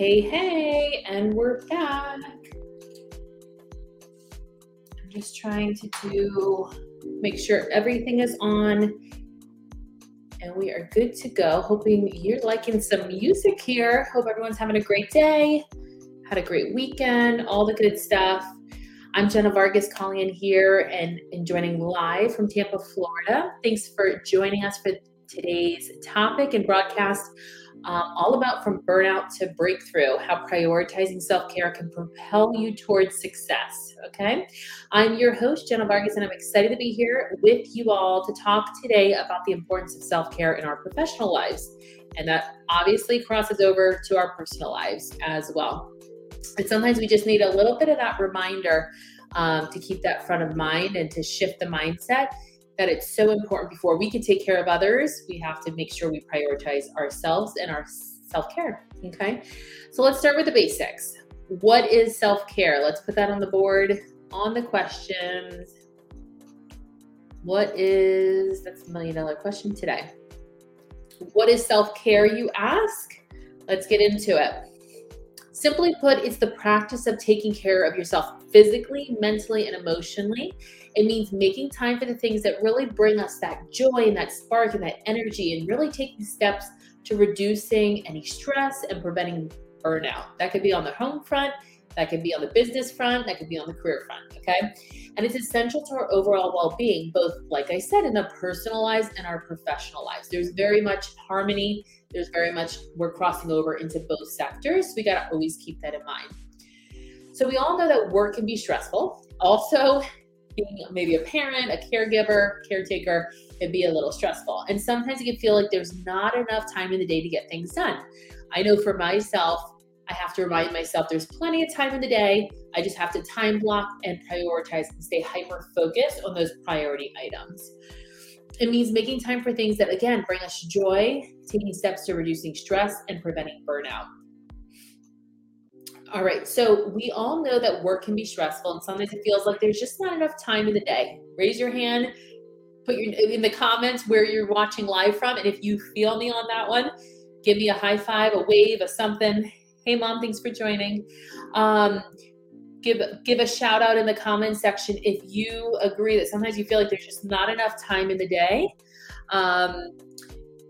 Hey, hey, and we're back. I'm just trying to do, make sure everything is on and we are good to go. Hoping you're liking some music here. Hope everyone's having a great day, had a great weekend, all the good stuff. I'm Jenna Vargas calling in here and, and joining live from Tampa, Florida. Thanks for joining us for today's topic and broadcast um, all about from burnout to breakthrough, how prioritizing self care can propel you towards success. Okay. I'm your host, Jenna Vargas, and I'm excited to be here with you all to talk today about the importance of self care in our professional lives. And that obviously crosses over to our personal lives as well. And sometimes we just need a little bit of that reminder um, to keep that front of mind and to shift the mindset that it's so important before we can take care of others, we have to make sure we prioritize ourselves and our self care. Okay. So let's start with the basics. What is self care? Let's put that on the board on the questions. What is that's a million dollar question today? What is self care, you ask? Let's get into it. Simply put, it's the practice of taking care of yourself physically, mentally, and emotionally. It means making time for the things that really bring us that joy and that spark and that energy, and really taking steps to reducing any stress and preventing burnout. That could be on the home front, that could be on the business front, that could be on the career front. Okay. And it's essential to our overall well being, both, like I said, in the personal lives and our professional lives. There's very much harmony there's very much we're crossing over into both sectors. We got to always keep that in mind. So we all know that work can be stressful. Also, being maybe a parent, a caregiver, caretaker can be a little stressful. And sometimes it can feel like there's not enough time in the day to get things done. I know for myself, I have to remind myself there's plenty of time in the day. I just have to time block and prioritize and stay hyper focused on those priority items. It means making time for things that, again, bring us joy, taking steps to reducing stress and preventing burnout. All right, so we all know that work can be stressful, and sometimes it feels like there's just not enough time in the day. Raise your hand, put your in the comments where you're watching live from, and if you feel me on that one, give me a high five, a wave, a something. Hey, mom, thanks for joining. Um, give give a shout out in the comments section if you agree that sometimes you feel like there's just not enough time in the day. Um,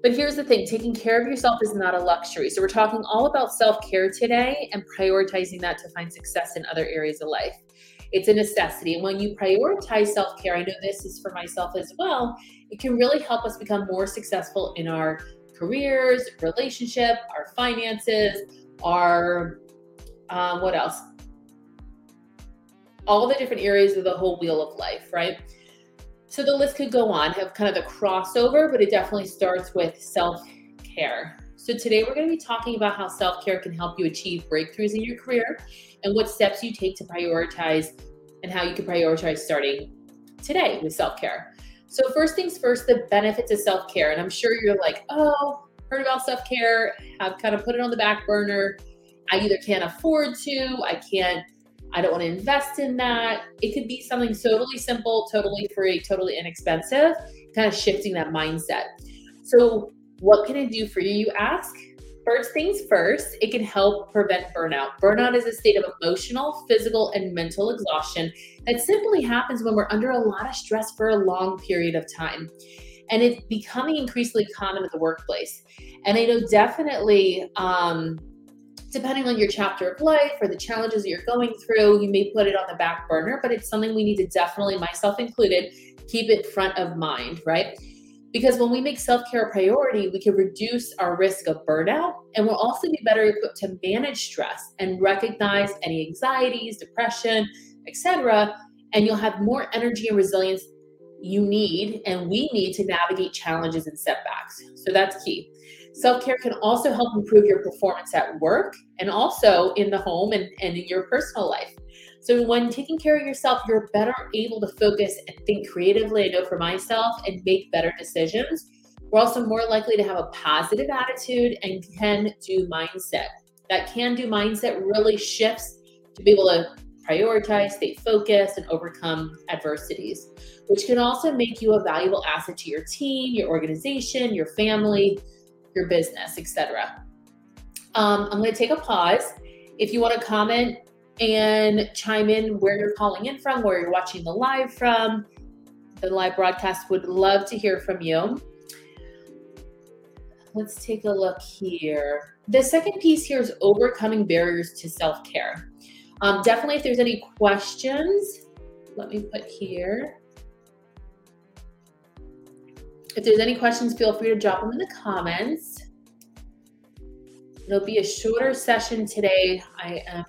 but here's the thing taking care of yourself is not a luxury. So, we're talking all about self care today and prioritizing that to find success in other areas of life. It's a necessity. And when you prioritize self care, I know this is for myself as well, it can really help us become more successful in our careers, relationship, our finances, our um, what else? All the different areas of the whole wheel of life, right? So the list could go on, have kind of the crossover, but it definitely starts with self care. So today we're going to be talking about how self care can help you achieve breakthroughs in your career and what steps you take to prioritize and how you can prioritize starting today with self care. So, first things first, the benefits of self care. And I'm sure you're like, oh, heard about self care, I've kind of put it on the back burner. I either can't afford to, I can't I don't want to invest in that. It could be something totally simple, totally free, totally inexpensive, kind of shifting that mindset. So, what can it do for you, you ask? First things first, it can help prevent burnout. Burnout is a state of emotional, physical, and mental exhaustion that simply happens when we're under a lot of stress for a long period of time. And it's becoming increasingly common at the workplace. And I know definitely um, depending on your chapter of life or the challenges that you're going through, you may put it on the back burner, but it's something we need to definitely, myself included, keep it front of mind, right? Because when we make self care a priority, we can reduce our risk of burnout and we'll also be better equipped to manage stress and recognize any anxieties, depression, etc. And you'll have more energy and resilience you need and we need to navigate challenges and setbacks. So that's key. Self care can also help improve your performance at work and also in the home and, and in your personal life. So, when taking care of yourself, you're better able to focus and think creatively. I know for myself and make better decisions. We're also more likely to have a positive attitude and can do mindset. That can do mindset really shifts to be able to prioritize, stay focused, and overcome adversities, which can also make you a valuable asset to your team, your organization, your family, your business, etc. Um, I'm going to take a pause. If you want to comment and chime in where you're calling in from, where you're watching the live from, the live broadcast would love to hear from you. Let's take a look here. The second piece here is overcoming barriers to self care. Um, definitely, if there's any questions, let me put here. If there's any questions, feel free to drop them in the comments. It'll be a shorter session today. I am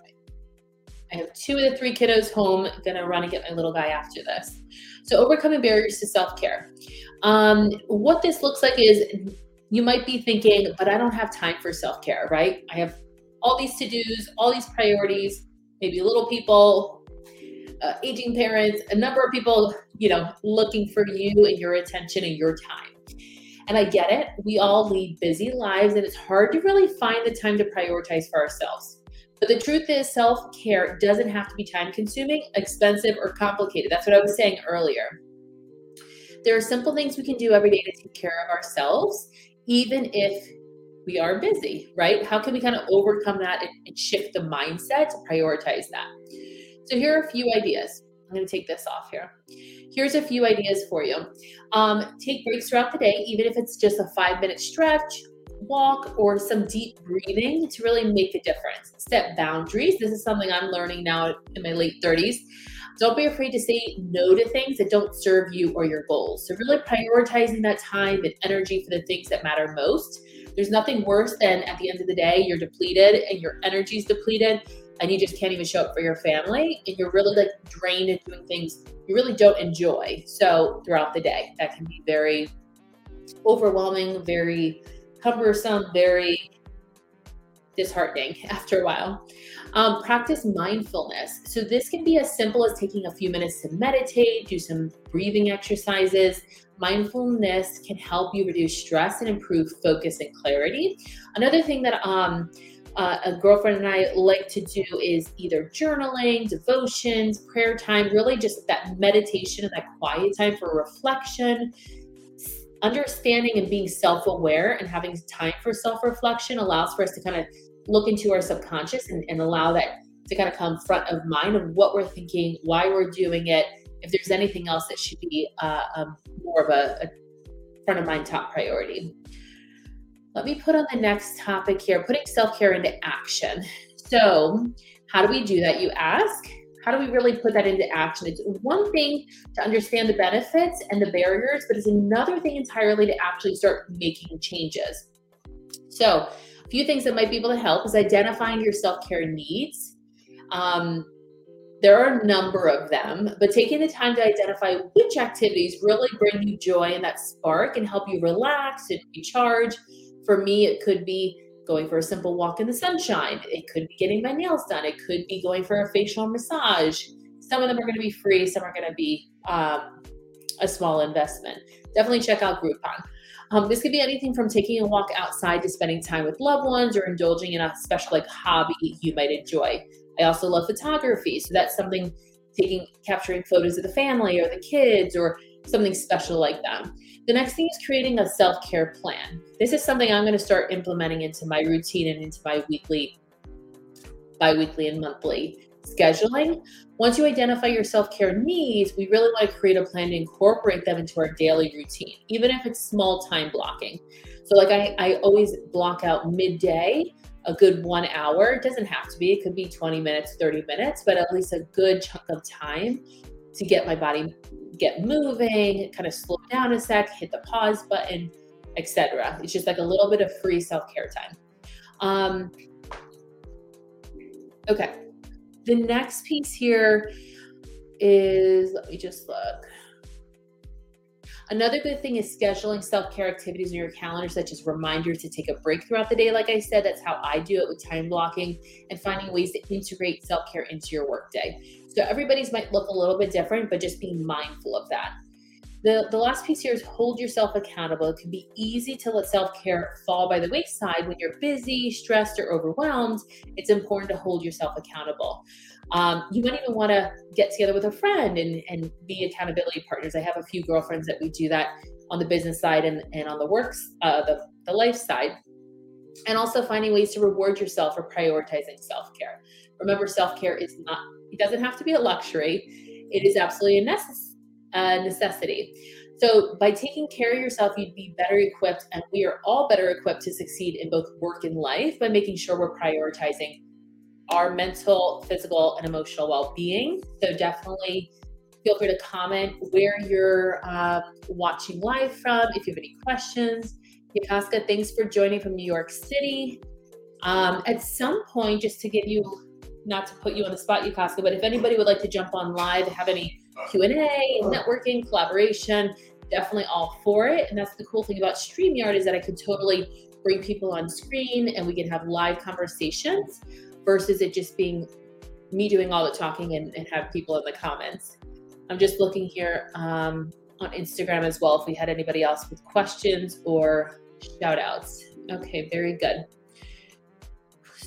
I have two of the three kiddos home. Gonna run and get my little guy after this. So overcoming barriers to self-care. Um, what this looks like is you might be thinking, but I don't have time for self-care, right? I have all these to-dos, all these priorities, maybe little people, uh, aging parents, a number of people, you know, looking for you and your attention and your time. And I get it. We all lead busy lives, and it's hard to really find the time to prioritize for ourselves. But the truth is, self care doesn't have to be time consuming, expensive, or complicated. That's what I was saying earlier. There are simple things we can do every day to take care of ourselves, even if we are busy, right? How can we kind of overcome that and, and shift the mindset to prioritize that? So, here are a few ideas. I'm going to take this off here. Here's a few ideas for you. Um, take breaks throughout the day, even if it's just a five minute stretch, walk, or some deep breathing to really make a difference. Set boundaries. This is something I'm learning now in my late 30s. Don't be afraid to say no to things that don't serve you or your goals. So, really prioritizing that time and energy for the things that matter most. There's nothing worse than at the end of the day, you're depleted and your energy's depleted and you just can't even show up for your family and you're really like drained and doing things you really don't enjoy. So throughout the day that can be very overwhelming very cumbersome very disheartening after a while. Um, practice mindfulness. So this can be as simple as taking a few minutes to meditate do some breathing exercises. Mindfulness can help you reduce stress and improve focus and clarity. Another thing that um, uh, a girlfriend and I like to do is either journaling, devotions, prayer time, really just that meditation and that quiet time for reflection. Understanding and being self aware and having time for self reflection allows for us to kind of look into our subconscious and, and allow that to kind of come front of mind of what we're thinking, why we're doing it, if there's anything else that should be uh, um, more of a, a front of mind top priority. Let me put on the next topic here putting self care into action. So, how do we do that, you ask? How do we really put that into action? It's one thing to understand the benefits and the barriers, but it's another thing entirely to actually start making changes. So, a few things that might be able to help is identifying your self care needs. Um, there are a number of them, but taking the time to identify which activities really bring you joy and that spark and help you relax and recharge for me, it could be going for a simple walk in the sunshine. It could be getting my nails done. It could be going for a facial massage. Some of them are going to be free, some are going to be um, a small investment. Definitely check out Groupon. Um, this could be anything from taking a walk outside to spending time with loved ones or indulging in a special like hobby you might enjoy. I also love photography, so that's something taking capturing photos of the family or the kids or something special like that. The next thing is creating a self care plan. This is something I'm going to start implementing into my routine and into my weekly, bi weekly, and monthly scheduling. Once you identify your self care needs, we really want to create a plan to incorporate them into our daily routine, even if it's small time blocking. So, like I, I always block out midday a good one hour. It doesn't have to be, it could be 20 minutes, 30 minutes, but at least a good chunk of time to get my body get moving, kind of slow down a sec, hit the pause button, etc. It's just like a little bit of free self-care time. Um, okay. The next piece here is let me just look. Another good thing is scheduling self care activities in your calendar, such as reminders to take a break throughout the day. Like I said, that's how I do it with time blocking and finding ways to integrate self care into your workday. So everybody's might look a little bit different, but just be mindful of that. The, the last piece here is hold yourself accountable. It can be easy to let self care fall by the wayside when you're busy, stressed, or overwhelmed. It's important to hold yourself accountable. Um, you might even want to get together with a friend and, and be accountability partners. I have a few girlfriends that we do that on the business side and, and on the works, uh, the, the life side. and also finding ways to reward yourself for prioritizing self-care remember self-care is not it doesn't have to be a luxury it is absolutely a, necess- a necessity so by taking care of yourself you'd be better equipped and we are all better equipped to succeed in both work and life by making sure we're prioritizing our mental physical and emotional well-being so definitely feel free to comment where you're uh, watching live from if you have any questions Yakaska, thanks for joining from New York City. Um, at some point, just to give you, not to put you on the spot, Yakaska, but if anybody would like to jump on live, have any Q&A, networking, collaboration, definitely all for it. And that's the cool thing about StreamYard is that I can totally bring people on screen and we can have live conversations versus it just being me doing all the talking and, and have people in the comments. I'm just looking here um, on Instagram as well if we had anybody else with questions or shout outs. Okay, very good.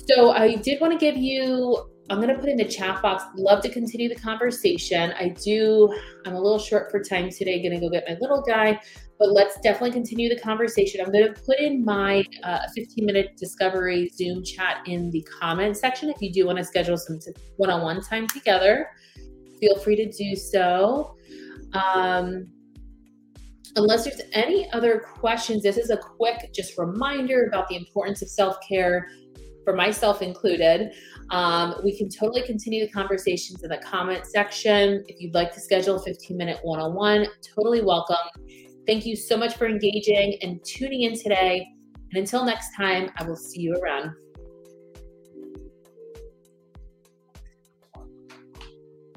So I did want to give you, I'm going to put in the chat box, love to continue the conversation. I do, I'm a little short for time today, going to go get my little guy, but let's definitely continue the conversation. I'm going to put in my uh, 15 minute discovery Zoom chat in the comment section. If you do want to schedule some one on one time together, feel free to do so. Um, unless there's any other questions, this is a quick just reminder about the importance of self care for myself included. Um, we can totally continue the conversations in the comment section. If you'd like to schedule a 15 minute one on one, totally welcome. Thank you so much for engaging and tuning in today. And until next time, I will see you around.